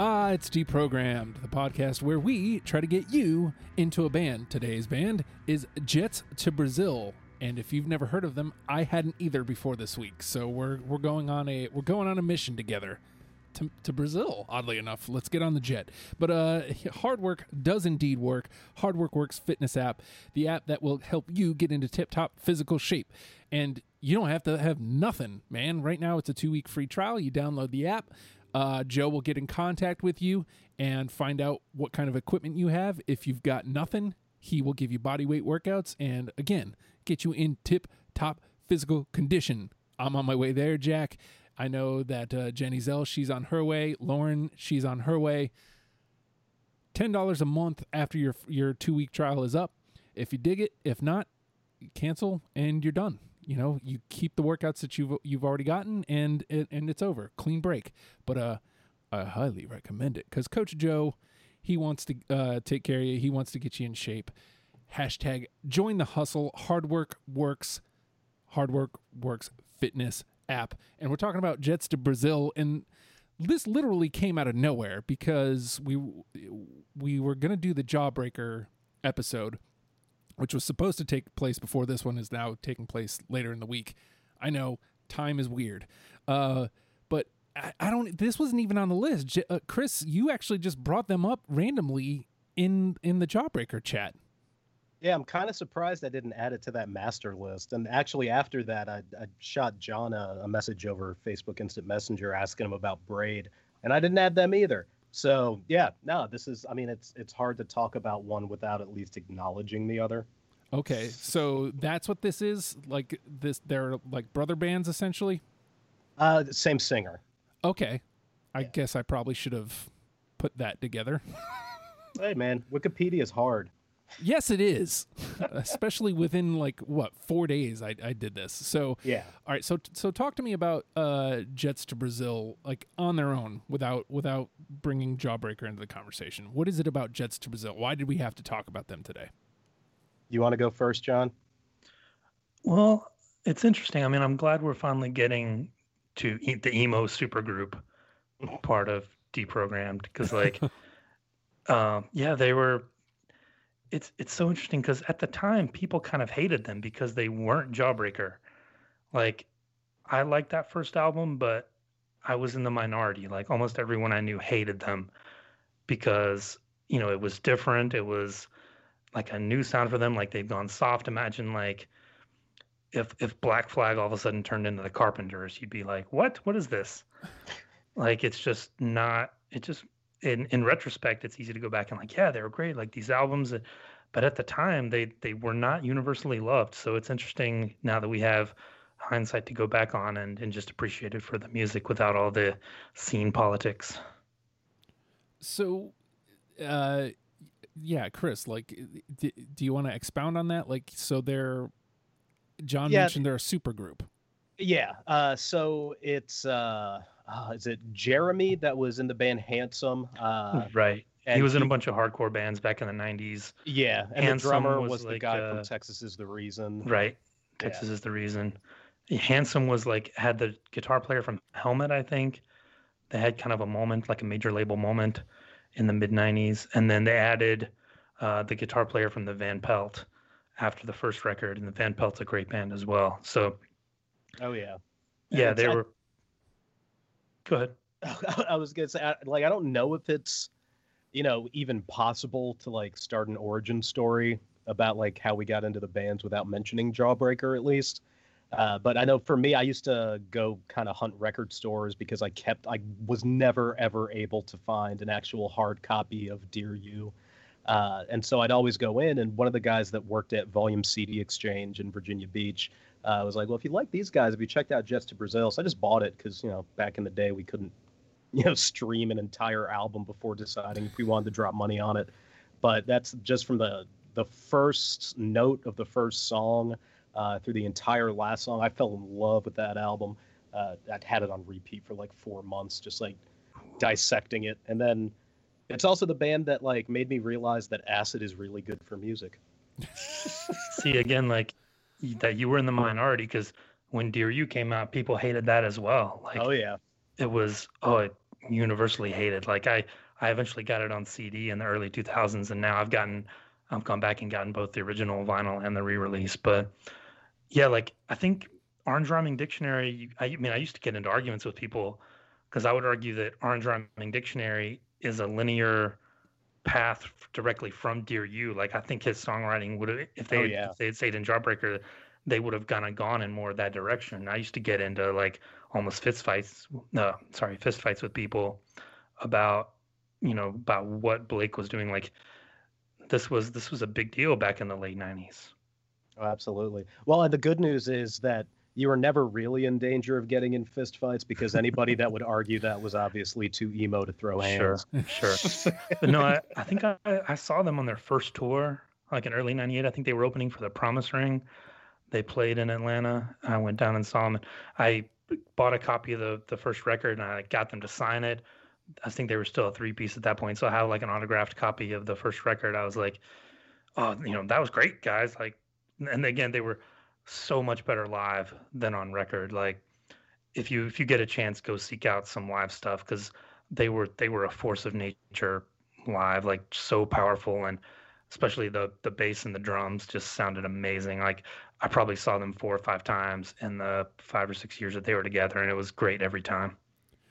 Ah, it's Deprogrammed, the podcast where we try to get you into a band. Today's band is Jets to Brazil, and if you've never heard of them, I hadn't either before this week. So we're we're going on a we're going on a mission together to, to Brazil. Oddly enough, let's get on the jet. But uh, hard work does indeed work. Hard Work Works fitness app, the app that will help you get into tip top physical shape, and you don't have to have nothing, man. Right now, it's a two week free trial. You download the app. Uh, Joe will get in contact with you and find out what kind of equipment you have. If you've got nothing, he will give you body weight workouts and again get you in tip top physical condition. I'm on my way there, Jack. I know that uh, Jenny Zell, she's on her way. Lauren, she's on her way. Ten dollars a month after your your two week trial is up. If you dig it, if not, cancel and you're done you know you keep the workouts that you've you've already gotten and and it's over. Clean break. But uh i highly recommend it because coach joe he wants to uh, take care of you. He wants to get you in shape. Hashtag join the hustle. Hard work works. Hard work works. Fitness app. And we're talking about jets to brazil. And this literally came out of nowhere because we we were going to do the jawbreaker episode which was supposed to take place before this one is now taking place later in the week. I know time is weird, uh, but I, I, don't. This wasn't even on the list. J- uh, Chris, you actually just brought them up randomly in in the Jawbreaker chat. Yeah, I'm kind of surprised I didn't add it to that master list. And actually, after that, I, I shot John a, a message over Facebook Instant Messenger asking him about Braid, and I didn't add them either. So yeah, no, this is. I mean, it's it's hard to talk about one without at least acknowledging the other. Okay, so that's what this is. Like this, they're like brother bands essentially. Uh, same singer. Okay, I yeah. guess I probably should have put that together. hey man, Wikipedia is hard. Yes, it is. Especially within like what four days I, I did this. So yeah. All right. So so talk to me about uh, Jets to Brazil like on their own without without bringing Jawbreaker into the conversation. What is it about Jets to Brazil? Why did we have to talk about them today? You want to go first, John? Well, it's interesting. I mean, I'm glad we're finally getting to eat the emo supergroup part of deprogrammed because like um, yeah they were it's it's so interesting because at the time people kind of hated them because they weren't Jawbreaker. Like I liked that first album, but I was in the minority. Like almost everyone I knew hated them because you know it was different. It was like a new sound for them. Like they've gone soft. Imagine like if if Black Flag all of a sudden turned into the Carpenters, you'd be like, what? What is this? like it's just not. It just in in retrospect, it's easy to go back and like, yeah, they were great, like these albums, but at the time, they they were not universally loved. So it's interesting now that we have hindsight to go back on and and just appreciate it for the music without all the scene politics. So, uh, yeah, Chris, like, do, do you want to expound on that? Like, so they're John yeah. mentioned they're a super group. Yeah. Uh, so it's uh, uh, is it Jeremy that was in the band Handsome? Uh, right. he was in a bunch of hardcore bands back in the '90s. Yeah, and Handsome the drummer was, was like, the guy uh, from Texas is the Reason. Right. Texas yeah. is the Reason. Handsome was like had the guitar player from Helmet, I think. They had kind of a moment, like a major label moment, in the mid '90s, and then they added uh, the guitar player from the Van Pelt after the first record, and the Van Pelt's a great band as well. So, oh yeah, yeah, they were Go ahead. I was gonna say, like, I don't know if it's, you know, even possible to like start an origin story about like how we got into the bands without mentioning Jawbreaker at least. Uh, but I know for me, I used to go kind of hunt record stores because I kept, I was never ever able to find an actual hard copy of Dear You. Uh, and so I'd always go in, and one of the guys that worked at Volume CD Exchange in Virginia Beach uh, was like, well, if you like these guys, if you checked out Jets to Brazil? So I just bought it because you know back in the day we couldn't you know stream an entire album before deciding if we wanted to drop money on it. But that's just from the the first note of the first song uh, through the entire last song. I fell in love with that album. Uh, I had it on repeat for like four months, just like dissecting it. And then it's also the band that like made me realize that acid is really good for music. See again, like that you were in the minority because when Dear You came out, people hated that as well. Like, oh yeah, it was oh, it universally hated. Like I I eventually got it on CD in the early 2000s, and now I've gotten I've gone back and gotten both the original vinyl and the re-release. But yeah, like I think Orange Rhyming Dictionary. I, I mean, I used to get into arguments with people because I would argue that Orange Rhyming Dictionary is a linear path directly from Dear You. Like I think his songwriting would have, if they Oh, yeah. if they had stayed in Jawbreaker, they would have kind of gone in more of that direction. I used to get into like almost fist fights. No, sorry, fist fights with people about you know about what Blake was doing. Like this was this was a big deal back in the late '90s. Oh, absolutely. Well, and the good news is that you were never really in danger of getting in fistfights because anybody that would argue that was obviously too emo to throw Sure, hands. sure. But no, I, I think I, I saw them on their first tour, like in early '98. I think they were opening for the Promise Ring. They played in Atlanta. I went down and saw them. I bought a copy of the the first record and I got them to sign it. I think they were still a three piece at that point, so I have like an autographed copy of the first record. I was like, oh, you know, that was great, guys. Like, and again, they were so much better live than on record. Like, if you if you get a chance, go seek out some live stuff because they were they were a force of nature live, like so powerful and especially the the bass and the drums just sounded amazing. Like I probably saw them four or five times in the five or six years that they were together, and it was great every time.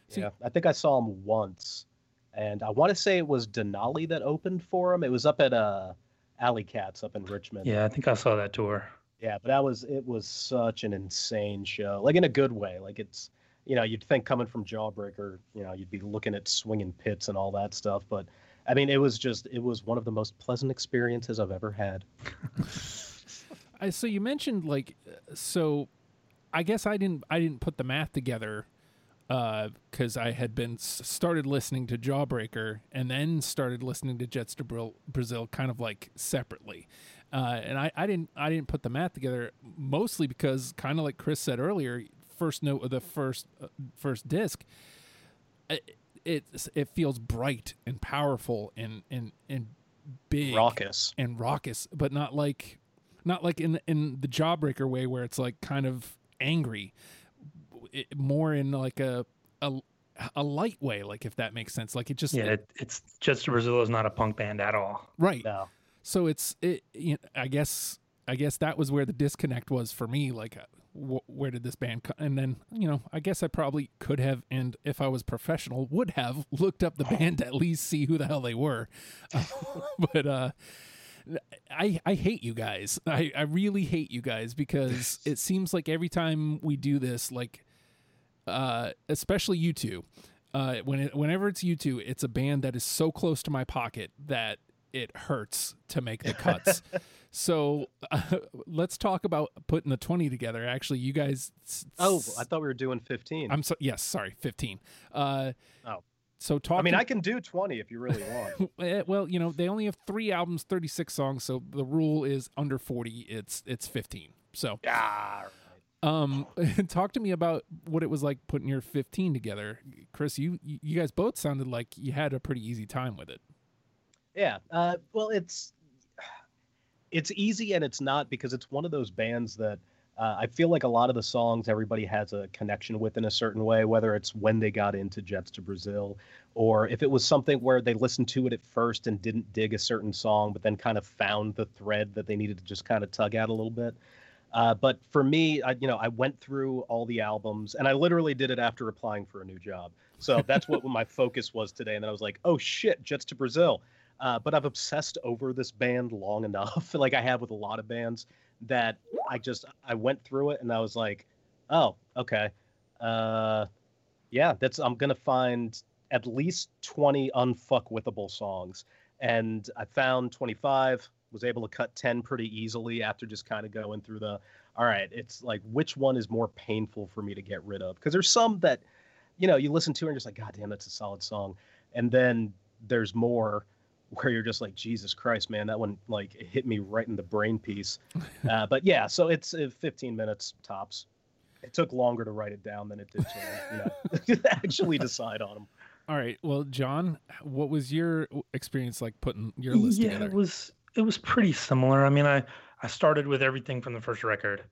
Yeah, I think I saw him once, and I want to say it was Denali that opened for him. It was up at uh, Alley Katz up in Richmond. Yeah, I think I saw that tour. Yeah, but that was it was such an insane show, like in a good way. Like it's, you know, you'd think coming from Jawbreaker, you know, you'd be looking at swinging pits and all that stuff, but I mean, it was just it was one of the most pleasant experiences I've ever had. I, so you mentioned like uh, so I guess I didn't I didn't put the math together uh, because I had been started listening to Jawbreaker and then started listening to Jets to Brazil kind of like separately, uh, and I, I didn't I didn't put the math together mostly because kind of like Chris said earlier, first note of the first uh, first disc, it, it it feels bright and powerful and and and big Raucous. and raucous, but not like not like in in the jawbreaker way where it's like kind of angry, it, more in like a a a light way, like if that makes sense. Like it just Yeah, it, it's Jets to Brazil is not a punk band at all. right. No. So it's it. You know, I guess I guess that was where the disconnect was for me. Like, uh, wh- where did this band come? And then you know, I guess I probably could have, and if I was professional, would have looked up the band to at least see who the hell they were. but uh, I I hate you guys. I I really hate you guys because it seems like every time we do this, like, uh, especially you two. Uh, when it, whenever it's you two, it's a band that is so close to my pocket that it hurts to make the cuts. so uh, let's talk about putting the twenty together. Actually, you guys. Oh, I thought we were doing 15. I'm so yes, sorry, fifteen. Uh, Oh. so talk. I mean, I can do 20 if you really want. Eh, well, you know, they only have three albums, thirty six songs. So the rule is under forty. It's it's fifteen. So yeah. um, talk to me about what it was like putting your fifteen together, Chris. You you guys both sounded like you had a pretty easy time with it. Yeah. Uh, well, it's it's easy and it's not because it's one of those bands that uh, I feel like a lot of the songs everybody has a connection with in a certain way, whether it's when they got into Jets to Brazil or if it was something where they listened to it at first and didn't dig a certain song, but then kind of found the thread that they needed to just kind of tug at a little bit. Uh, but for me, I, you know, I went through all the albums and I literally did it after applying for a new job. So that's what my focus was today. And then I was like, oh shit, Jets to Brazil. Uh, but I've obsessed over this band long enough, like I have with a lot of bands, that I just I went through it and I was like, oh, okay, uh, yeah, that's I'm gonna find at least 20 unfuckwithable songs, and I found 25. Was able to cut 10 pretty easily after just kind of going through the. All right, it's like which one is more painful for me to get rid of? Because there's some that, you know, you listen to and just like, God damn, that's a solid song, and then there's more where you're just like Jesus Christ, man, that one like hit me right in the brain piece. Uh, but yeah, so it's uh, 15 minutes tops. It took longer to write it down than it did to you know, actually decide on them. All right. Well, John, what was your experience like putting your list yeah, together? it was it was pretty similar. I mean, I I started with everything from the first record,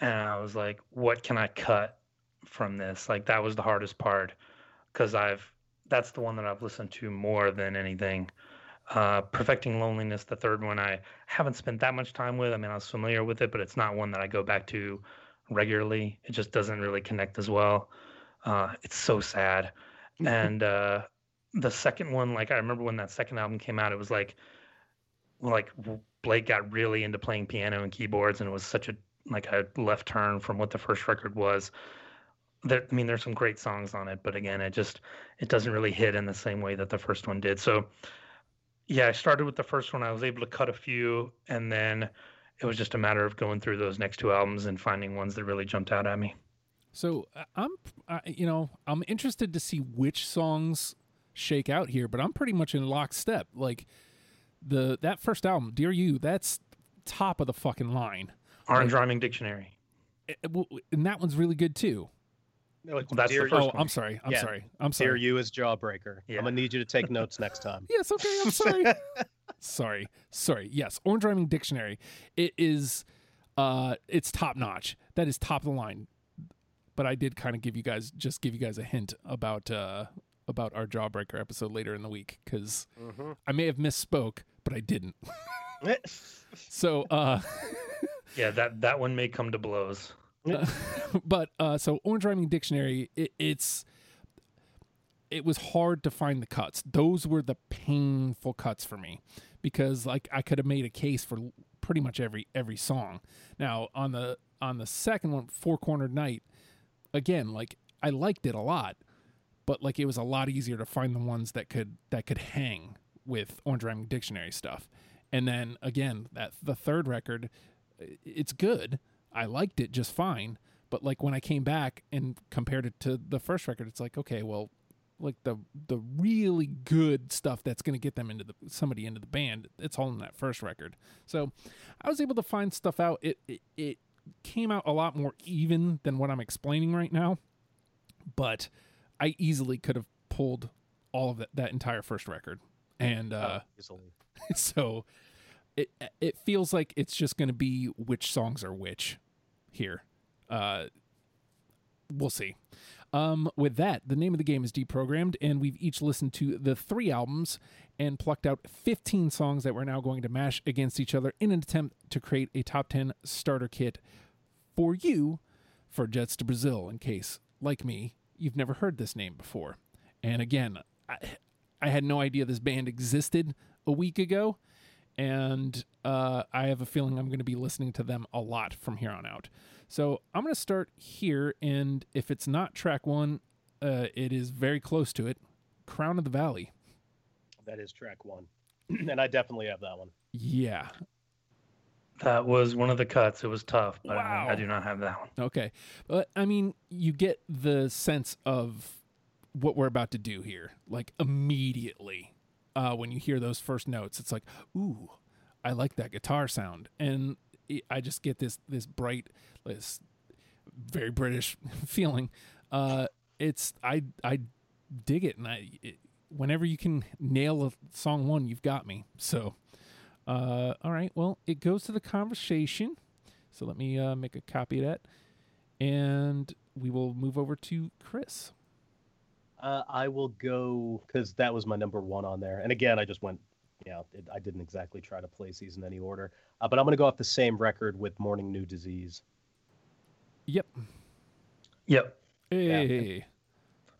and I was like, what can I cut from this? Like that was the hardest part, because I've that's the one that I've listened to more than anything. Uh, Perfecting Loneliness, the third one, I haven't spent that much time with. I mean, I was familiar with it, but it's not one that I go back to regularly. It just doesn't really connect as well. Uh, it's so sad. and uh, the second one, like I remember when that second album came out, it was like, like Blake got really into playing piano and keyboards, and it was such a like a left turn from what the first record was. There, I mean, there's some great songs on it, but again, it just it doesn't really hit in the same way that the first one did. So, yeah, I started with the first one. I was able to cut a few, and then it was just a matter of going through those next two albums and finding ones that really jumped out at me. So I'm, you know, I'm interested to see which songs shake out here, but I'm pretty much in lockstep. Like the that first album, Dear You, that's top of the fucking line. Orange like, Rhyming Dictionary. It, eh, and that one's really good too. No, well, that's the first oh, one. I'm sorry. I'm yeah. sorry. I'm sorry. Dear You is Jawbreaker. Yeah. I'm gonna need you to take notes next time. yes. Okay. I'm sorry. sorry. Sorry. Yes. Orange Rhyming Dictionary. It is. Uh, it's top notch. That is top of the line but I did kind of give you guys just give you guys a hint about uh about our Jawbreaker episode later in the week because mm-hmm. I may have misspoke, but I didn't. so uh yeah, that that one may come to blows. Uh, but uh so Orange Rhyming Dictionary, it, it's it was hard to find the cuts. Those were the painful cuts for me because like I could have made a case for pretty much every every song. Now on the on the second one, Four Cornered Night, again, like I liked it a lot, but like it was a lot easier to find the ones that could that could hang with Orange Rhyming Dictionary stuff. And then again, that the third record, it's good. I liked it just fine. But like when I came back and compared it to the first record, it's like okay, well, like the the really good stuff that's going to get them into the somebody into the band, it's all in that first record. So I was able to find stuff out. It it, it came out a lot more even than what I'm explaining right now, but I easily could have pulled all of that, that entire first record. And uh, oh, so it it feels like it's just going to be which songs are which here. Uh, we'll see. Um, with that, the name of the game is deprogrammed, and we've each listened to the three albums and plucked out 15 songs that we're now going to mash against each other in an attempt to create a top 10 starter kit for you for Jets to Brazil, in case, like me, you've never heard this name before. And again, I, I had no idea this band existed a week ago, and uh, I have a feeling I'm going to be listening to them a lot from here on out. So I'm going to start here, and if it's not track one, uh, it is very close to it. Crown of the Valley. That is track one, and I definitely have that one. Yeah. That was one of the cuts. It was tough, but wow. I, I do not have that one. Okay, but I mean, you get the sense of what we're about to do here, like immediately uh, when you hear those first notes. It's like, ooh, I like that guitar sound, and I just get this this bright, this very British feeling. Uh, it's I I dig it, and I it, whenever you can nail a song one, you've got me. So, uh, all right, well, it goes to the conversation. So let me uh, make a copy of that, and we will move over to Chris. Uh, I will go because that was my number one on there, and again, I just went yeah, it, I didn't exactly try to place these in any order, uh, but I'm going to go off the same record with Morning New Disease. Yep. Yep. Hey. Yeah.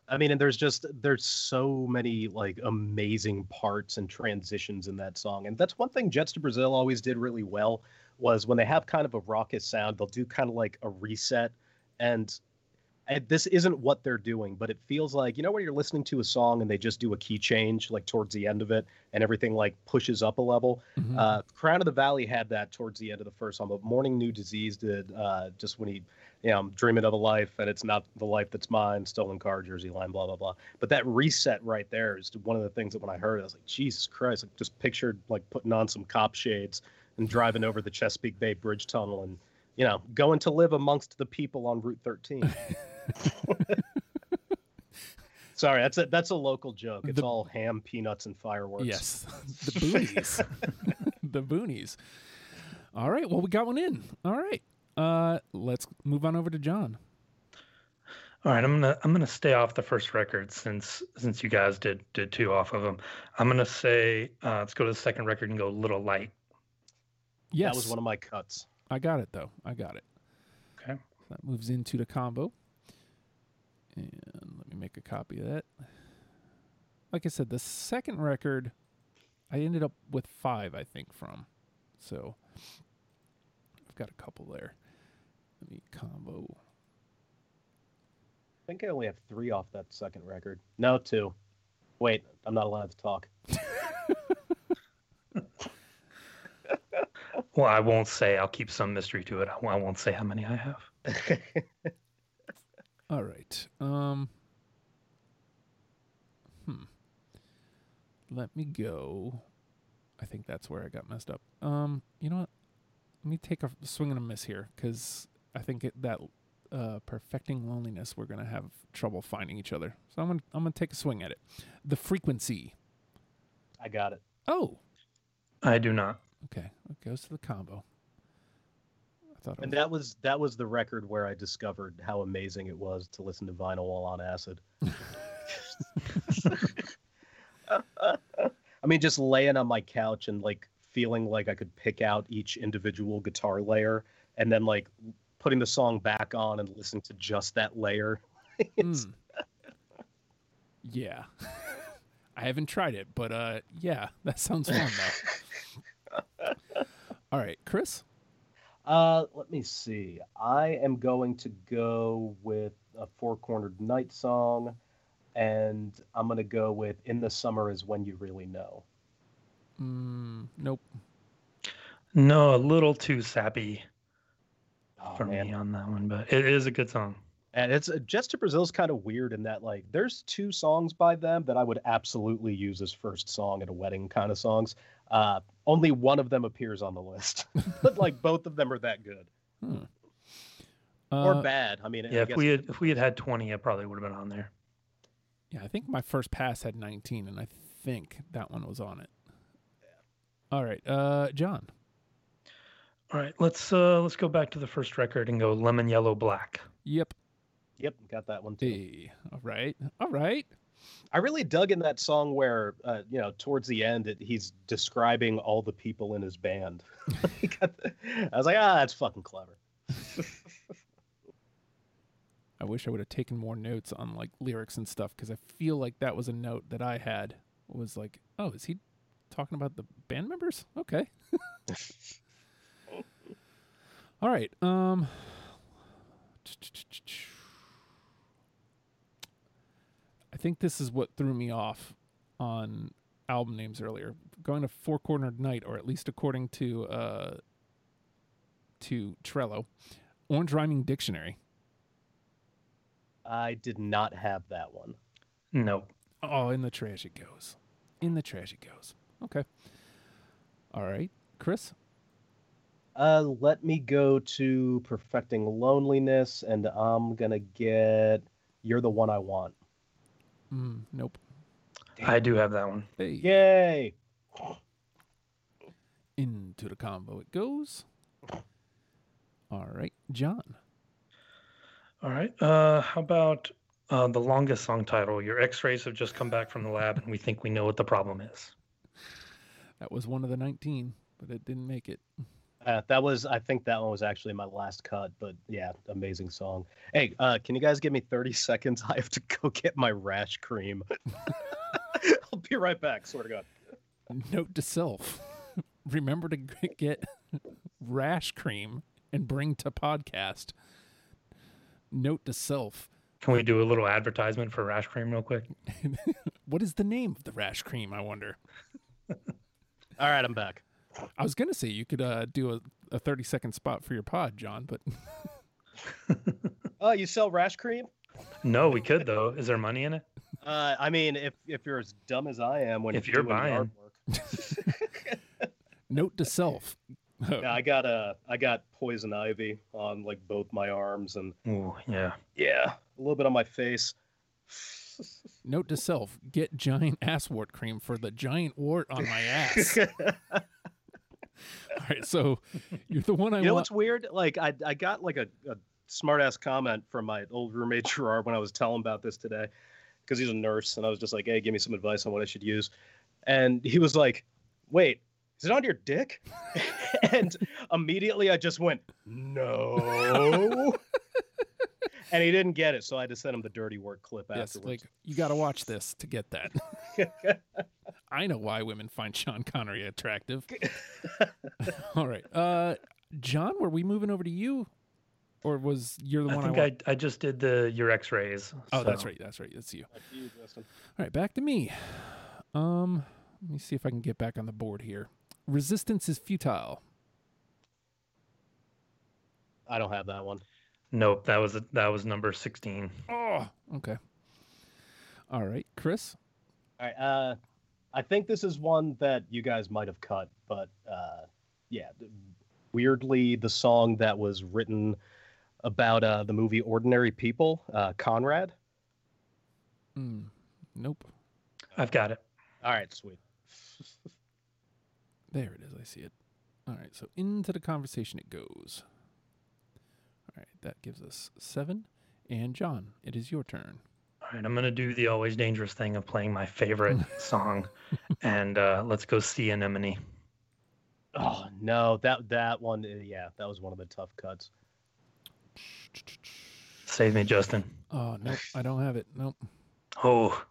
I mean, and there's just there's so many like amazing parts and transitions in that song, and that's one thing Jets to Brazil always did really well was when they have kind of a raucous sound, they'll do kind of like a reset, and and this isn't what they're doing, but it feels like you know when you're listening to a song and they just do a key change like towards the end of it, and everything like pushes up a level. Mm-hmm. Uh, Crown of the Valley had that towards the end of the first song, but Morning New Disease did uh, just when he, you know, I'm dreaming of a life and it's not the life that's mine, stolen car, Jersey line, blah blah blah. But that reset right there is one of the things that when I heard it, I was like, Jesus Christ! Like just pictured like putting on some cop shades and driving over the Chesapeake Bay Bridge Tunnel and you know going to live amongst the people on Route 13. Sorry, that's a that's a local joke. It's the, all ham, peanuts, and fireworks. Yes, the boonies, the boonies. All right, well, we got one in. All right, uh, let's move on over to John. All right, I'm gonna I'm gonna stay off the first record since since you guys did did two off of them. I'm gonna say uh, let's go to the second record and go a Little Light. Yes, That was one of my cuts. I got it though. I got it. Okay. That moves into the combo. And let me make a copy of that. Like I said, the second record, I ended up with five, I think, from. So I've got a couple there. Let me combo. I think I only have three off that second record. No, two. Wait, I'm not allowed to talk. Well, I won't say. I'll keep some mystery to it. I I won't say how many I have. All right. Um. Hmm. Let me go. I think that's where I got messed up. Um. You know what? Let me take a swing and a miss here because I think it, that uh, perfecting loneliness, we're gonna have trouble finding each other. So I'm gonna I'm gonna take a swing at it. The frequency. I got it. Oh. I do not. Okay. It goes to the combo. I thought And was, that was that was the record where I discovered how amazing it was to listen to vinyl while on acid. I mean, just laying on my couch and like feeling like I could pick out each individual guitar layer and then like putting the song back on and listening to just that layer. Mm. yeah. I haven't tried it, but uh, yeah, that sounds fun though. All right, Chris. Uh, let me see. I am going to go with a Four Cornered Night song, and I'm gonna go with "In the Summer Is When You Really Know." Mm, nope. No, a little too sappy Oh, for man. me on that one, but it is a good song. And it's uh, Jets to Brazil's kind of weird in that like there's two songs by them that I would absolutely use as first song at a wedding kind of songs. Uh, only one of them appears on the list, but like both of them are that good Hmm. or Uh, bad. I mean, I Yeah, if we had if we had had twenty, it probably would have been on there. Yeah, I think my first pass had 19, and I think that one was on it. All right, uh, John. All right, let's uh let's go back to the first record and go Lemon Yellow Black. Yep. yep, got that one too. Hey. All right. All right. I really dug in that song where, uh, you know, towards the end, it, he's describing all the people in his band. He got the- I was like, ah, that's fucking clever. I wish I would have taken more notes on like lyrics and stuff because I feel like that was a note that I had was like, oh, is he talking about the band members? Okay. All right. Um I think this is what threw me off on album names earlier. Going to Four Cornered Night, or at least according to uh to Trello, Orange Rhyming Dictionary. I did not have that one. No, Oh, in the trash it goes. In the trash it goes. Okay. All right, Chris. Uh, let me go to Perfecting Loneliness, and I'm gonna get You're the One I Want. Mm, nope. I do have that one. Hey, Yay! into the combo it goes. All right, John. All right. Uh, how about uh, the longest song title? Your X-rays have just come back from the lab, and we think we know what the problem is. That was one of the 19, but it didn't make it. Uh, that was, I think that one was actually my last cut, but yeah, amazing song. Hey, uh, can you guys give me 30 seconds? I have to go get my rash cream. I'll be right back. Swear to God. Note to self: Remember to get rash cream and bring to podcast. Note to self: Can we do a little advertisement for Rash Cream real quick? What is the name of the rash cream? I wonder. All right, I'm back. I was gonna say you could uh, do a, a 30 second spot for your pod, John, but Oh, you sell rash cream? No, we could though. Is there money in it? Uh, I mean, if if you're as dumb as I am when If you're doing buying. yard note to self: yeah, I got uh, I got poison ivy on like both my arms and Ooh, yeah. yeah, a little bit on my face. Note to self: Get giant ass wart cream for the giant wart on my ass. All right, so you're the one I you know want. what's weird? Like I I got like a, a smart ass comment from my old roommate Gerard when I was telling him about this today, because he's a nurse, and I was just like, "Hey, give me some advice on what I should use," and he was like, "Wait, is it on your dick?" and immediately I just went, "No." and he didn't get it, so I had to send him the dirty work clip Yes, afterwards. like you got to watch this to get that. I know why women find Sean Connery attractive. All right, uh, John, were we moving over to you, or was you're the I one think I? I, want? I just did the your X-rays. oh, that's right. That's right. That's you. Like you, All right, back to me. Um, let me see if I can get back on the board here. Resistance is futile. I don't have that one. Nope, that was that was number sixteen. Oh, okay. All right, Chris. All right. Uh, I think this is one that you guys might have cut, but uh, yeah, weirdly, the song that was written about uh, the movie Ordinary People, uh, Conrad. Mm, nope. I've got it. All right, sweet. There it is. I see it. All right, so into the conversation it goes. All right, that gives us seven. And John, it is your turn. All right, I'm gonna do the always dangerous thing of playing my favorite song, and uh, let's go Sea Anemone. Oh no, that that one, uh, yeah, that was one of the tough cuts. Save me, Justin. Oh nope, I don't have it. Nope. Oh,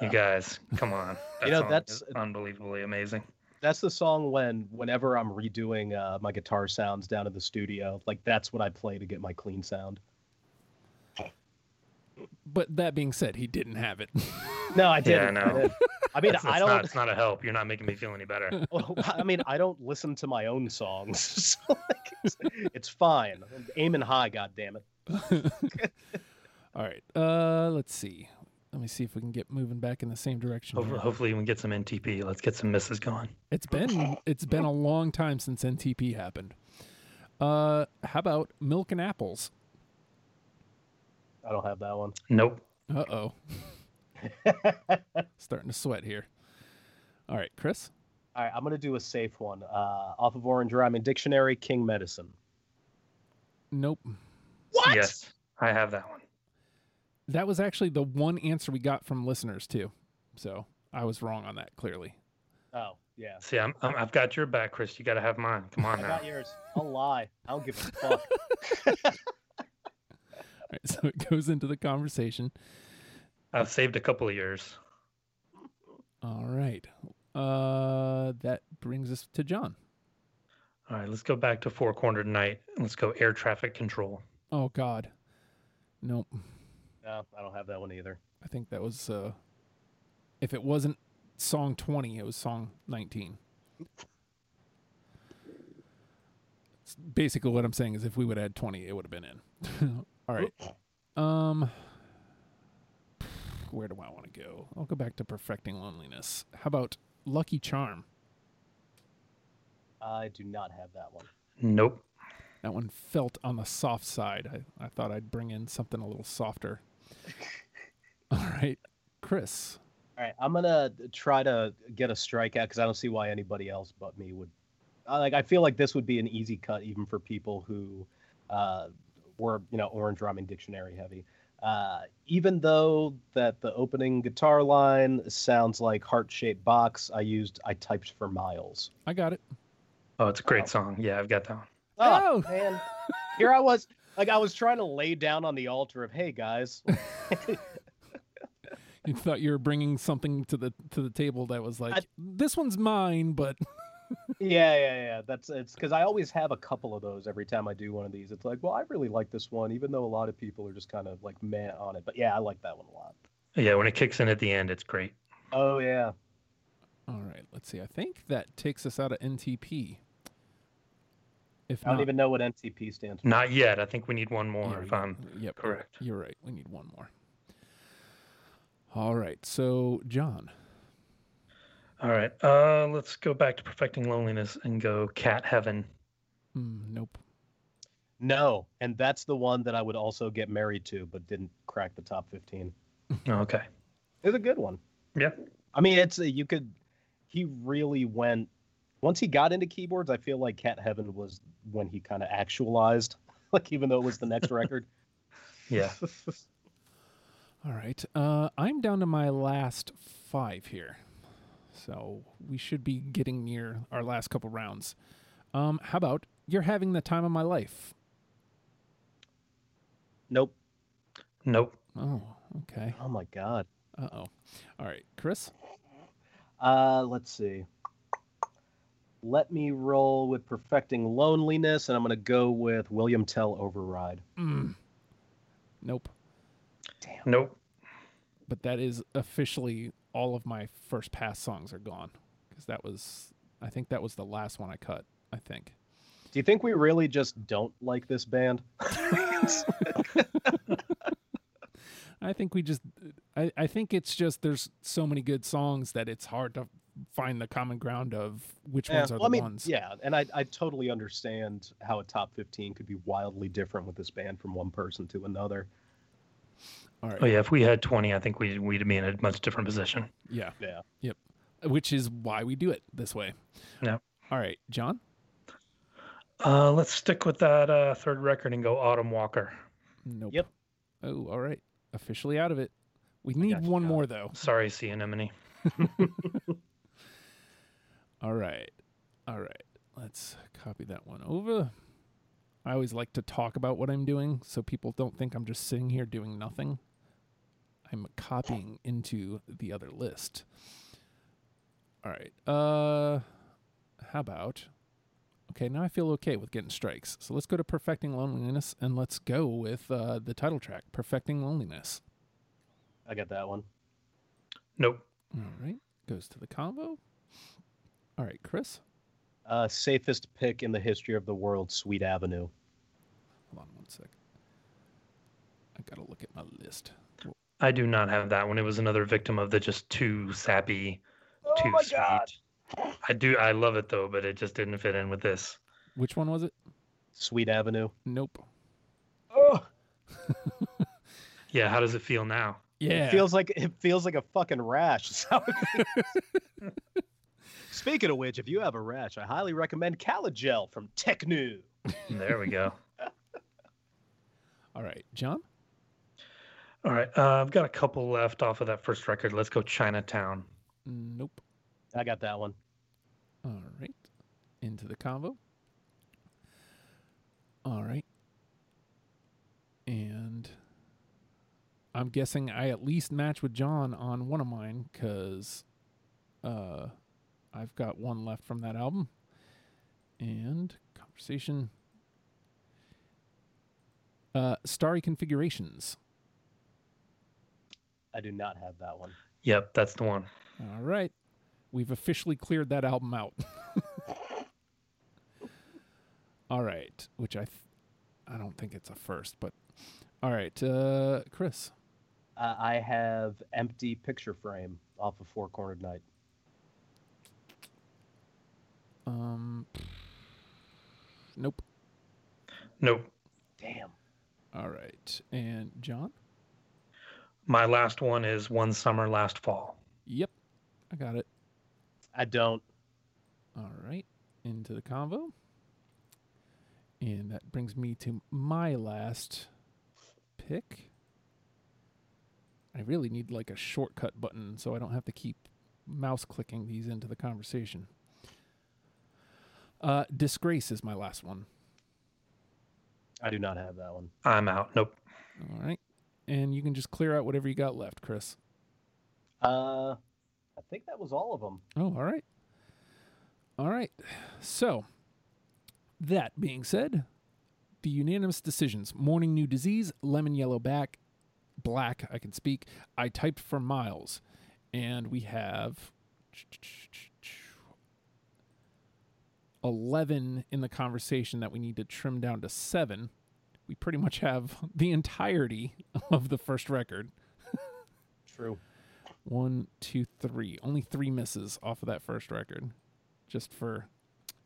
you Uh, guys, come on! That you know, song that's- is unbelievably amazing. That's the song when whenever I'm redoing uh, my guitar sounds down in the studio, like that's what I play to get my clean sound. But that being said, he didn't have it. No, I didn't. I know. did. I mean, It's, I don't. not. It's not a help. You're not making me feel any better. Well, I mean, I don't listen to my own songs, so like, it's, it's fine. I'm aiming high, God damn it. All right. Uh, let's see. Let me see if we can get moving back in the same direction. Hopefully, hopefully we can get some NTP. Let's get some misses going. It's been it's been a long time since NTP happened. Uh, how about milk and apples? I don't have that one. Nope. Uh oh, starting to sweat here. All right, Chris. All right, I'm gonna do a safe one. Uh, off of Orange Rhyming Dictionary, King Medicine. Nope. What? Yes, I have that one. That was actually the one answer we got from listeners too. So I was wrong on that clearly. Oh, yeah. See, I'm, I'm I've got your back, Chris. You got to have mine. Come I on now. got yours. I'll lie. I don't give a fuck. All right, so it goes into the conversation. I've saved a couple of yours. All right. Uh, that brings us to John. All right, let's go back to Four Cornered Night. Let's go air traffic control. Oh God. Nope. No, I don't have that one either. I think that was uh if it wasn't song 20, it was song 19. It's basically what I'm saying is if we would add 20, it would have been in. All right. Um where do I want to go? I'll go back to perfecting loneliness. How about Lucky Charm? I do not have that one. Nope. That one felt on the soft side. I, I thought I'd bring in something a little softer. All right. Chris. All right, I'm gonna try to get a strikeout because I don't see why anybody else but me would. I like, I feel like this would be an easy cut even for people who uh, were, you know, Orange Rhyming Dictionary heavy. Uh, even though that the opening guitar line sounds like heart-shaped box, I used I typed for miles. I got it. Oh, it's a great Oh. song. Yeah, I've got that one. Oh, Oh. man, here I was, like I was trying to lay down on the altar of, hey guys, You thought you were bringing something to the to the table that was like I- this one's mine, but Yeah, yeah, yeah. That's it's because I always have a couple of those every time I do one of these. It's like, well, I really like this one, even though a lot of people are just kind of like meh on it. But yeah, I like that one a lot. Yeah, when it kicks in at the end, it's great. Oh yeah. all right. Let's see. I think that takes us out of NTP. If I don't not, even know what NTP stands for. Not yet. I think we need one more. yeah, if I'm yep, correct. You're right. We need one more. All right. So John. all right. Uh, let's go back to perfecting loneliness and go cat heaven. Hmm, nope. No, and that's the one that I would also get married to, but didn't crack the top fifteen. Oh, okay. It's a good one. Yeah. I mean, it's a, you could. He really went. Once he got into keyboards, I feel like Cat Heaven was when he kind of actualized like even though it was the next record. Yeah. All right. Uh, I'm down to my last five here. So we should be getting near our last couple rounds. Um, how about You're Having the Time of My Life? Nope. Nope. Oh, okay. Oh my god. Uh oh. All right. Chris? Uh, let's see. Let me roll with perfecting loneliness, and I'm gonna go with William Tell Override. Mm. Nope. Damn. Nope. But that is officially all of my first pass songs are gone. Because that was, I think that was the last one I cut. I think. Do you think we really just don't like this band? I think we just, I, I think it's just there's so many good songs that it's hard to find the common ground of which Yeah, ones are well, the I mean, ones. yeah, and I, I totally understand how a top 15 could be wildly different with this band from one person to another. All right. Oh yeah. If we had twenty, I think we we'd be in a much different position. Yeah. Yeah. Yep. Which is why we do it this way. Yeah. All right, John. Uh, let's stick with that uh, third record and go Autumn Walker. Nope. Yep. Oh, all right. Officially out of it. We need one John. more though. Sorry, Sea Anemone. All right. All right. Let's copy that one over. I always like to talk about what I'm doing so people don't think I'm just sitting here doing nothing. I'm copying into the other list. All right. Uh how about Okay, now I feel okay with getting strikes. So let's go to Perfecting Loneliness and let's go with uh, the title track, Perfecting Loneliness. I got that one. Nope. All right. Goes to the combo. All right, Chris. Uh, safest pick in the history of the world, Sweet Avenue. Hold on one sec. I gotta look at my list. I do not have that one. It was another victim of the just too sappy, too sweet. I do. I love it though, but it just didn't fit in with this. Which one was it? Sweet Avenue. Nope. Oh, Yeah. How does it feel now? Yeah. It feels like it feels like a fucking rash. is how it feels. Speaking of which, if you have a rash, I highly recommend Calagel from Tecnu. There we go. All right, John. All right. Uh, I've got a couple left off of that first record. Let's go Chinatown. Nope. I got that one. All right. Into the combo. All right. And I'm guessing I at least match with John on one of mine because uh, I've got one left from that album. And conversation. Uh, Starry Configurations. I do not have that one. Yep, that's the one. All right. We've officially cleared that album out. all right, which I th- I don't think it's a first, but all right, uh Chris. Uh, I have Empty Picture Frame off of Four Cornered Night. Um Nope. Nope. Damn. All right. And John? My last one is One Summer Last Fall. Yep. I got it. I don't. All right. Into the convo. And that brings me to my last pick. I really need like a shortcut button so I don't have to keep mouse clicking these into the conversation. Uh, Disgrace is my last one. I do not have that one. I'm out. Nope. All right. And you can just clear out whatever you got left, Chris. Uh, I think that was all of them. Oh, all right. All right. So, that being said, the unanimous decisions Morning New Disease, Lemon Yellow Back, Black, I can speak. I typed for Miles. And we have 11 in the conversation that we need to trim down to seven. We pretty much have the entirety of the first record. True. One, two, three. Only three misses off of that first record, just for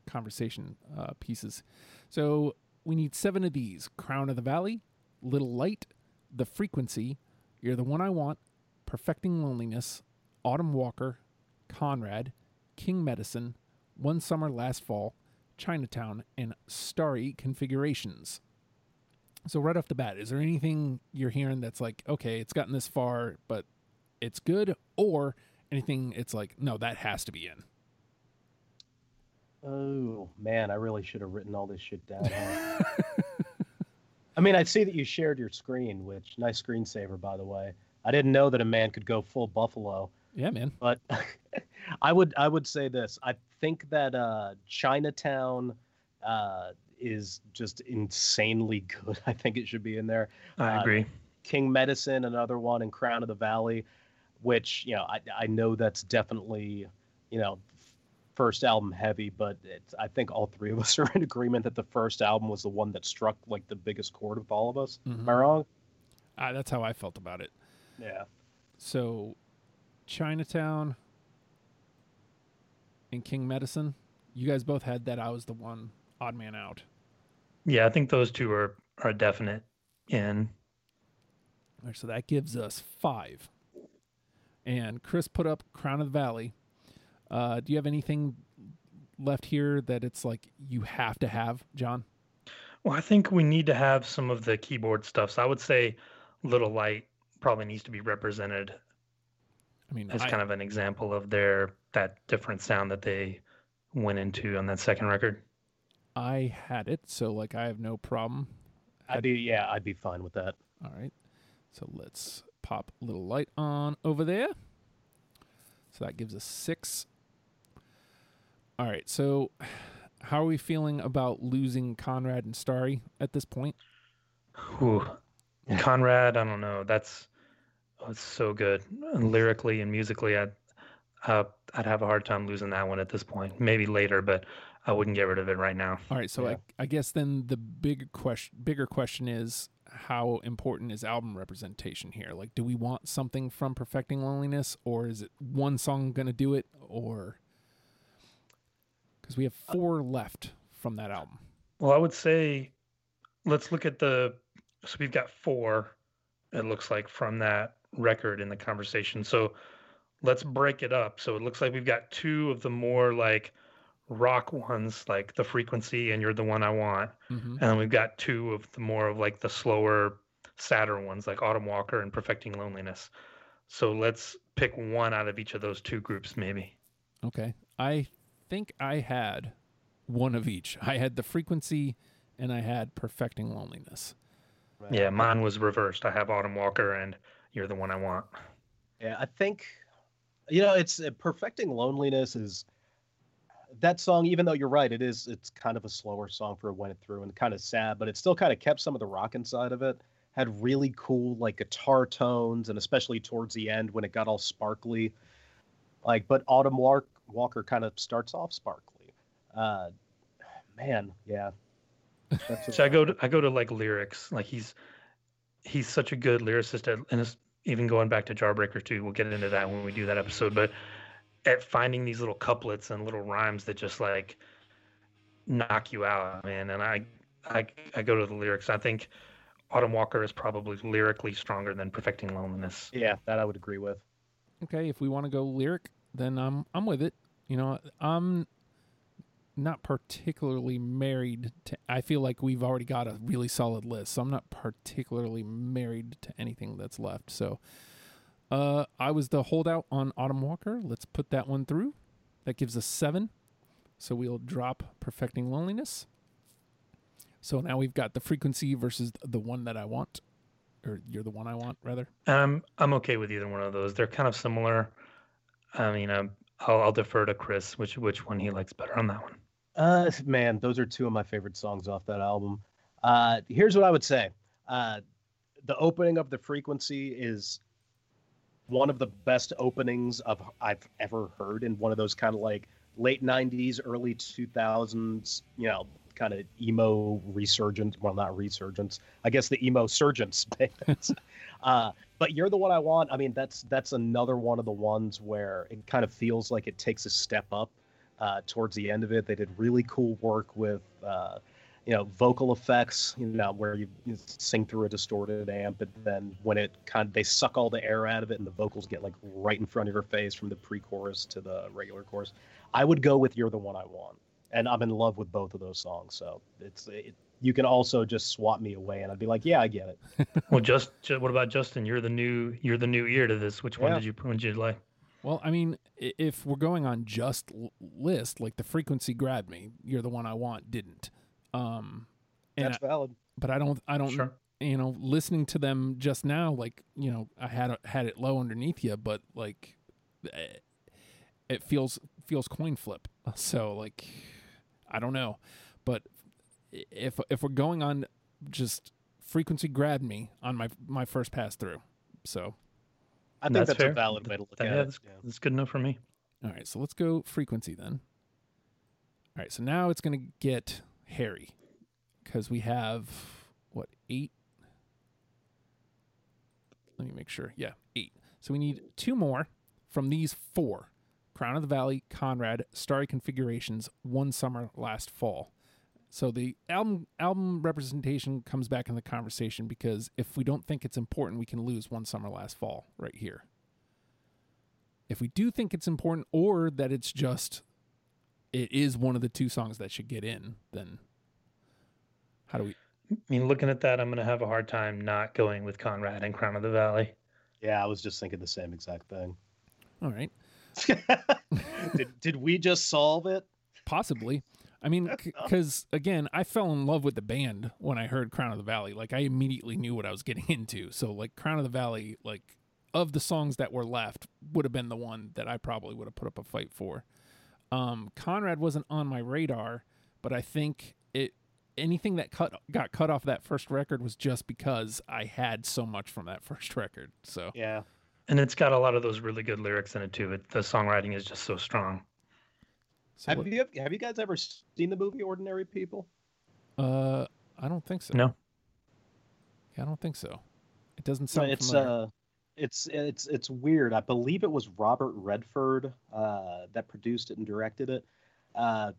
conversation uh, pieces. So we need seven of these: Crown of the Valley, Little Light, The Frequency, You're the One I Want, Perfecting Loneliness, Autumn Walker, Conrad, King Medicine, One Summer Last Fall, Chinatown, and Starry Configurations. So right off the bat, is there anything you're hearing that's like, okay, it's gotten this far, but it's good, or anything it's like, no, that has to be in. Oh man, I really should have written all this shit down. huh? I mean, I see that you shared your screen, which nice screensaver, by the way. I didn't know that a man could go full Buffalo, Yeah, man. but I would I would say this. I think that uh, Chinatown uh, is just insanely good. I think it should be in there. I Uh, agree. King Medicine, another one, and Crown of the Valley, which you know I I know that's definitely you know first album heavy, but it's, I think all three of us are in agreement that the first album was the one that struck like the biggest chord with all of us. Mhm. Am I wrong? Ah, that's how I felt about it. Yeah. So, Chinatown and King Medicine, you guys both had that. I was the one odd man out. Yeah, I think those two are are definite in. All right, so that gives us five. And Chris put up Crown of the Valley. Uh, do you have anything left here that it's like you have to have, John? Well, I think we need to have some of the keyboard stuff. So I would say Little Light probably needs to be represented I mean, as I, kind of an example of their that different sound that they went into on that second record. I had it, so like I have no problem. I'd be yeah, I'd be fine with that. All right. So let's pop a little light on over there. So that gives us six. All right. So how are we feeling about losing Conrad and Starry at this point? Whew. Conrad, I don't know. That's oh, it's so good And lyrically and musically. I'd uh, I'd have a hard time losing that one at this point. Maybe later, but I wouldn't get rid of it right now. All right. So Yeah. I, I guess then the big question, bigger question is how important is album representation here? Like, do we want something from Perfecting Loneliness, or is it one song going to do it, or because we have four left from that album? Well, I would say let's look at the so we've got four it looks like from that record in the conversation. So let's break it up. So it looks like we've got two of the more like rock ones like the frequency and you're the one I want. Mm-hmm. And then we've got two of the more of like the slower sadder ones like Autumn Walker and Perfecting Loneliness. So let's pick one out of each of those two groups maybe. Okay. I think I had one of each. I had the frequency and I had perfecting loneliness. Right. Yeah, mine was reversed. I have Autumn Walker and you're the one I want. Yeah, I think you know it's uh, perfecting loneliness is that song. Even though you're right, it is it's kind of a slower song for when it through and kind of sad, but it still kind of kept some of the rock inside of it. Had really cool like guitar tones, and especially towards the end when it got all sparkly. Like, but Autumn Walk- Walker kind of starts off sparkly. Uh, man, yeah. So I go to I go to like lyrics. Like he's he's such a good lyricist, at, and it's even going back to Jawbreaker too. We'll get into that when we do that episode. But at finding these little couplets and little rhymes that just like knock you out, man. And I I I go to the lyrics. I think Autumn Walker is probably lyrically stronger than Perfecting Loneliness. yeah, that I would agree with. Okay, if we want to go lyric, then I'm I'm with it. You know, I'm not particularly married to I feel like we've already got a really solid list. So I'm not particularly married to anything that's left. So uh I was the holdout on Autumn Walker. Let's put that one through. That gives us 7. So we'll drop Perfecting Loneliness. So now we've got the frequency versus the one that I want or you're the one I want rather. I'm I'm okay with either one of those. They're kind of similar. I mean, um, I'll, I'll defer to Chris which which one he likes better on that one. Uh, man, those are two of my favorite songs off that album. Uh, here's what I would say. Uh, the opening of the frequency is one of the best openings of I've ever heard in one of those kind of like late '90s, early 2000s, you know, kind of emo resurgence. Well, not resurgence. I guess the emo surgence uh, but you're the one I want. I mean, that's that's another one of the ones where it kind of feels like it takes a step up uh, towards the end of it. They did really cool work with, uh, you know, vocal effects. You know, where you, you sing through a distorted amp, and then when it kind of they suck all the air out of it, and the vocals get like right in front of your face from the pre-chorus to the regular chorus. I would go with "You're the One I Want," and I'm in love with both of those songs. So it's it, you can also just swap me away, and I'd be like, yeah, I get it. well, just, just what about Justin? You're the new you're the new ear to this. Which one did you one did you like? Well, I mean, if we're going on just list, like the frequency grabbed me, you're the one I want didn't. Um, and That's valid. but I don't, I don't, Sure. you know, listening to them just now, like you know, I had a, had it low underneath you, but like, eh, it feels feels coin flip. So like, I don't know, but if if we're going on just frequency grabbed me on my my first pass through, so I think That's that's, fair. a valid way to look That- at yeah, it. that's, Yeah. that's good enough for me. All right, so let's go frequency then. All right, so now it's going to get hairy because we have what eight? Let me make sure. Yeah, eight. So we need two more from these four: Crown of the Valley, Conrad, Starry Configurations, One Summer Last Fall. So the album album representation comes back in the conversation because if we don't think it's important, we can lose One Summer Last Fall right here if we do think it's important or that it's just it is one of the two songs that should get in then how do we I mean, looking at that, I'm going to have a hard time not going with Conrad and Crown of the Valley. Yeah, I was just thinking the same exact thing. all right did, did we just solve it? possibly i mean because again i fell in love with the band when i heard crown of the valley like i immediately knew what i was getting into so like crown of the valley like of the songs that were left would have been the one that i probably would have put up a fight for um conrad wasn't on my radar but i think it anything that cut got cut off that first record was just because i had so much from that first record so Yeah. And it's got a lot of those really good lyrics in it too. It, the songwriting is just so strong. So Have what- you have you guys ever seen the movie Ordinary People? uh i don't think so No. yeah, i don't think so it doesn't No, sound it's familiar. uh it's it's it's weird. I believe it was Robert Redford uh, that produced it and directed it. Uh,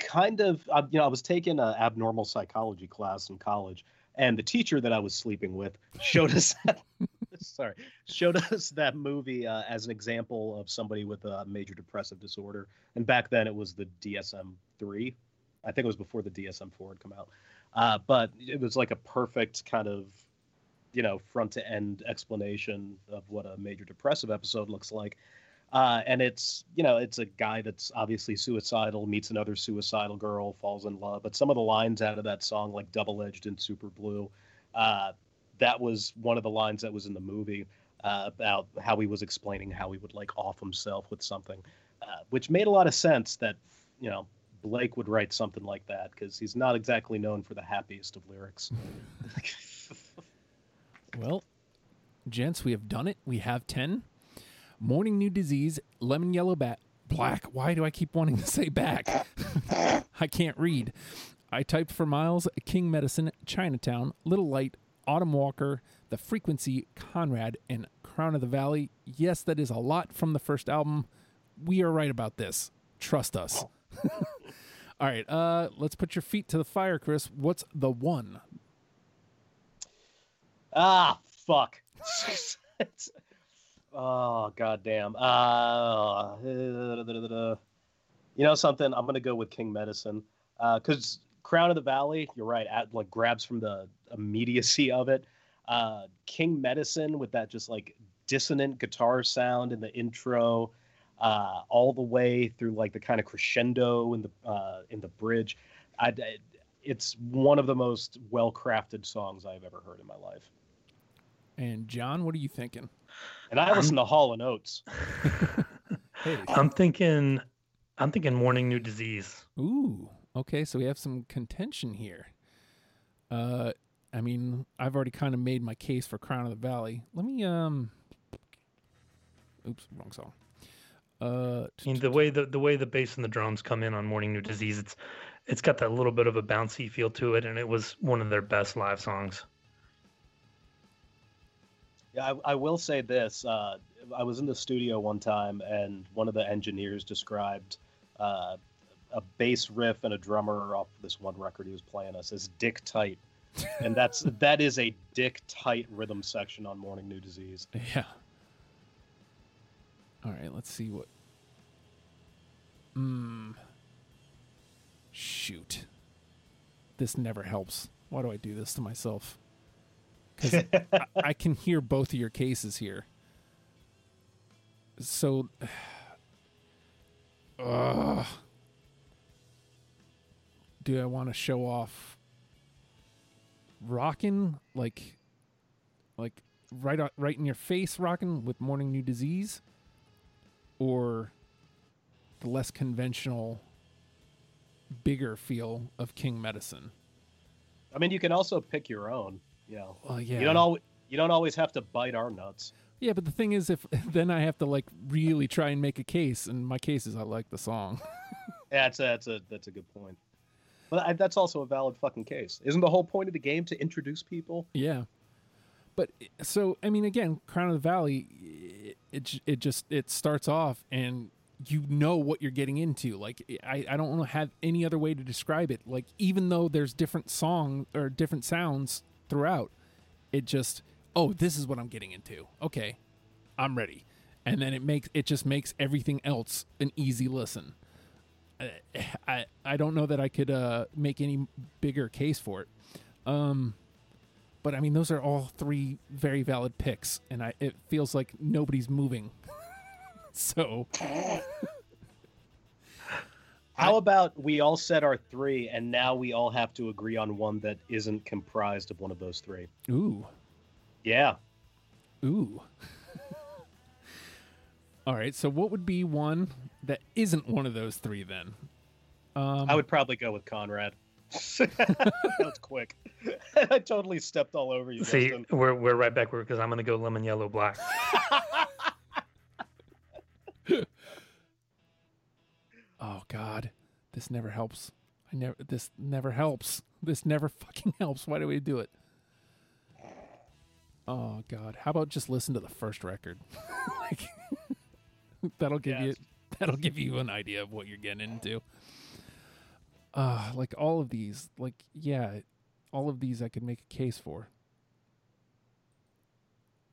kind of, uh, you know, I was taking an abnormal psychology class in college, and the teacher that I was sleeping with showed us that, sorry showed us that movie uh, as an example of somebody with a major depressive disorder. And back then it was the DSM three. I think it was before the DSM four had come out. Uh, but it was like a perfect kind of you know front to end explanation of what a major depressive episode looks like uh, and it's you know it's a guy that's obviously suicidal meets another suicidal girl falls in love but some of the lines out of that song like double edged and super blue uh, that was one of the lines that was in the movie uh, about how he was explaining how he would like off himself with something uh, which made a lot of sense that you know blake would write something like that because he's not exactly known for the happiest of lyrics Well, gents, we have done it. We have 10. Morning New Disease, Lemon Yellow Bat, Black. Why do I keep wanting to say back? I can't read. I typed for miles King Medicine, Chinatown, Little Light, Autumn Walker, The Frequency, Conrad, and Crown of the Valley. Yes, that is a lot from the first album. We are right about this. Trust us. All right, uh, let's put your feet to the fire, Chris. What's the one? Ah, fuck. Oh, goddamn. Uh, you know something? I'm gonna go with King Medicine because Crown of the Valley. You're right. At, like grabs from the immediacy of it. Uh, King Medicine with that just like dissonant guitar sound in the intro, uh, all the way through like the kind of crescendo in the uh, in the bridge. I, I- it's one of the most well crafted songs I've ever heard in my life. And John, what are you thinking? And I listen to Hall and Oates. Hey. I'm thinking, I'm thinking Morning New Disease. Ooh. Okay, so we have some contention here. Uh, I mean, I've already kind of made my case for Crown of the Valley. Let me um. Oops, wrong song. Uh, I mean, the way the the way the bass and the drums come in on Morning New Disease, it's it's got that little bit of a bouncy feel to it, and it was one of their best live songs. Yeah, I, I will say this. Uh, I was in the studio one time, and one of the engineers described uh, a bass riff and a drummer off this one record he was playing us as "dick tight," and that's that is a dick tight rhythm section on Morning New Disease. yeah. All right, let's see what. Hmm. Shoot. this never helps. Why do I do this to myself? Because I, I can hear both of your cases here. So, Ugh. Do I want to show off rocking like, like right right in your face rocking with morning new disease, or the less conventional, bigger feel of King Medicine? I mean, you can also pick your own. You know, Well, yeah, you don't al- you don't always have to bite our nuts. Yeah, but the thing is, if then I have to like really try and make a case, and my case is I like the song. Yeah, that's a, that's a that's a good point. But I, that's also a valid fucking case. Isn't the whole point of the game to introduce people? yeah, but so I mean, again, Crown of the Valley, it it, just it starts off and you know what you're getting into. Like I I don't have any other way to describe it. Like even though there's different song or different sounds throughout, it just oh this is what I'm getting into. Okay, I'm ready, and then it makes it just makes everything else an easy listen. I- I don't know that I could uh, make any bigger case for it. Um, but I mean, those are all three very valid picks, and I it feels like nobody's moving. so How about we all set our three, and now we all have to agree on one that isn't comprised of one of those three? ooh Yeah, ooh. All right, so what would be one that isn't one of those three then? Um, I would probably go with Conrad. that was quick. I totally stepped all over you. See, Justin. we're we're right back because I'm gonna go lemon yellow black. Oh God, this never helps. I never. This never helps. This never fucking helps. Why do we do it? Oh God, how about just listen to the first record? like, that'll give you that'll give you an idea of what you're getting into. Uh like all of these, like yeah, all of these I could make a case for.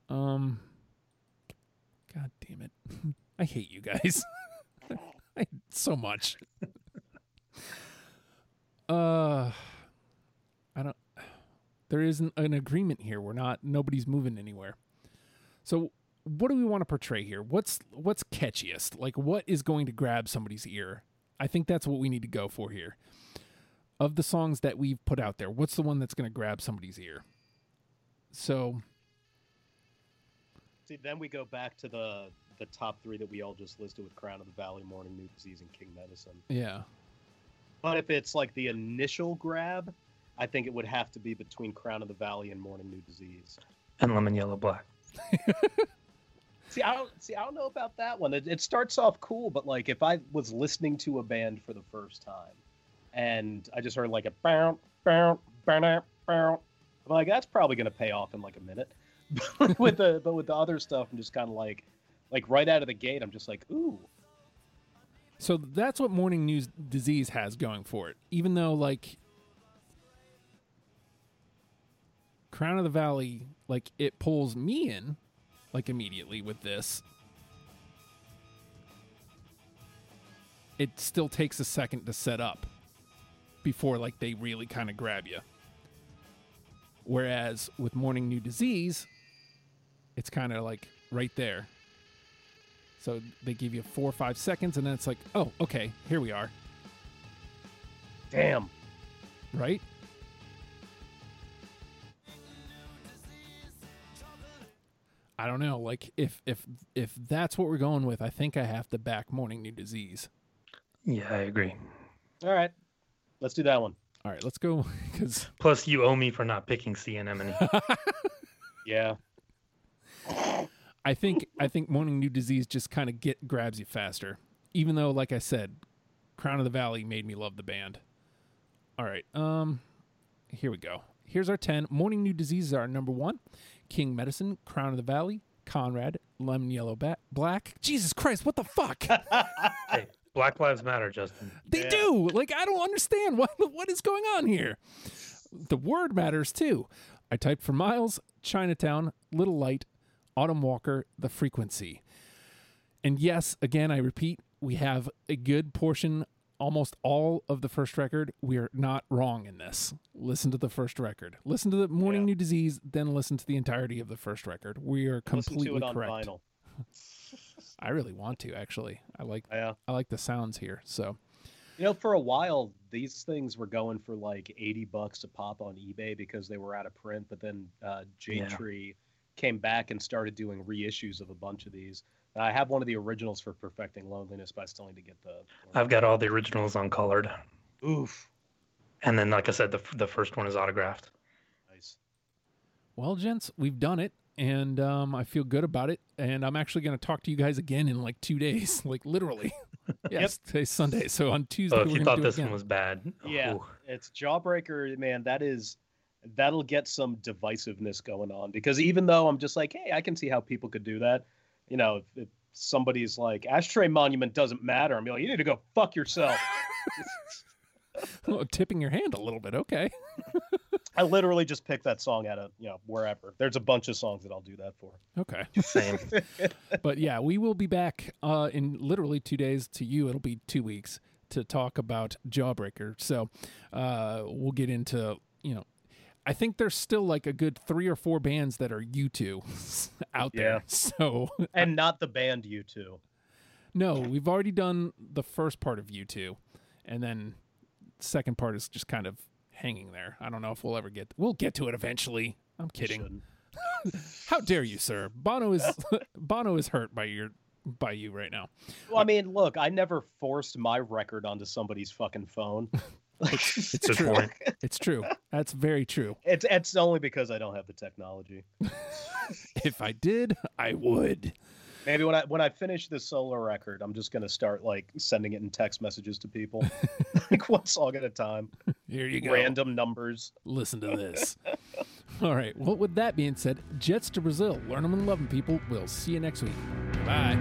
Um, God damn it, I hate you guys. I so much. uh I don't there isn't an agreement here. We're not nobody's moving anywhere. So what do we want to portray here? What's what's catchiest? Like what is going to grab somebody's ear? I think that's what we need to go for here. Of the songs that we've put out there, what's the one that's going to grab somebody's ear? So, See, then we go back to the the top three that we all just listed with Crown of the Valley, Morning New Disease, and King Medicine. yeah. But if it's like the initial grab, I think it would have to be between Crown of the Valley and Morning New Disease. and lemon yellow black. See, I don't see. I don't know about that one. It, it starts off cool, but like if I was listening to a band for the first time, and I just heard like a bounce, bounce, bounce, bounce, I'm like, that's probably gonna pay off in like a minute. But with the but with the other stuff, I'm just kind of like, like right out of the gate, I'm just like, ooh, So that's what morning news disease has going for it. Even though like Crown of the Valley, like it pulls me in, like immediately with this. It still takes a second to set up before like they really kind of grab you. Whereas with morning new disease, it's kind of like right there. So they give you four or five seconds, and then it's like, oh, okay, here we are, damn. right? I don't know. Like if if if that's what we're going with, I think I have to back morning new disease. Yeah, I agree. All right, let's do that one. All right, let's go because Plus, you owe me for not picking C and M. Yeah, I think I think morning new disease just kind of get grabs you faster. Even though, like I said, Crown of the Valley made me love the band. All right, um, here we go. Here's our ten. Morning new disease is our number one. King Medicine, Crown of the Valley, Conrad, Lemon Yellow ba- Black. Jesus Christ, what the fuck? hey, Black Lives Matter, Justin. They Yeah. do. Like I don't understand what what is going on here. The word matters too. I typed for Miles, Chinatown, Little Light, Autumn Walker, The Frequency. And yes, again I repeat, we have a good portion almost all of the first record, we are not wrong in this. Listen to the first record. Listen to the Morning Yeah. New Disease, then listen to the entirety of the first record. We are completely Listen to it on correct. vinyl. I really want to actually. I like Yeah. I like the sounds here. So You know, for a while, these things were going for like 80 bucks a pop on eBay because they were out of print. But then uh, Yeah. Tree came back and started doing reissues of a bunch of these. And I have one of the originals for Perfecting Loneliness, but I still need to get the. I've got all the originals uncolored, Oof. and then like I said, the the first one is autographed. Nice. Well, gents, we've done it, and um, I feel good about it. And I'm actually going to talk to you guys again in like two days, like literally. yes, today's Sunday, so on Tuesday So if we're you thought do this again. one was bad, Yeah. ooh, It's Jawbreaker, man. That is. That'll get some divisiveness going on because even though I'm just like, hey, I can see how people could do that. You know, if, if somebody's like, Ashtray Monument doesn't matter, I'm like, you need to go fuck yourself. Oh, tipping your hand a little bit. Okay. I literally just picked that song out of you know wherever. There's a bunch of songs that I'll do that for. Okay. same. but yeah, we will be back uh, in literally two days. To you, it'll be two weeks to talk about Jawbreaker. So uh, we'll get into you know. I think there's still like a good three or four bands that are U two out there. So And not the band you two. no, we've already done the first part of U two, and then second part is just kind of hanging there. I don't know if we'll ever get. We'll get to it eventually. I'm kidding. How dare you, sir? Bono is Bono is hurt by your by you right now. Well, I mean, look, I never forced my record onto somebody's fucking phone. It's Good true. point. It's true. That's very true. It's it's only because I don't have the technology. If I did, I would. Maybe when I when I finish this solo record, I'm just gonna start like sending it in text messages to people, like one song at a time, Here you go. random numbers. Listen to this. All right. Well, with that being said, Jets to Brazil. Learn them and love them, people. We'll see you next week. Bye.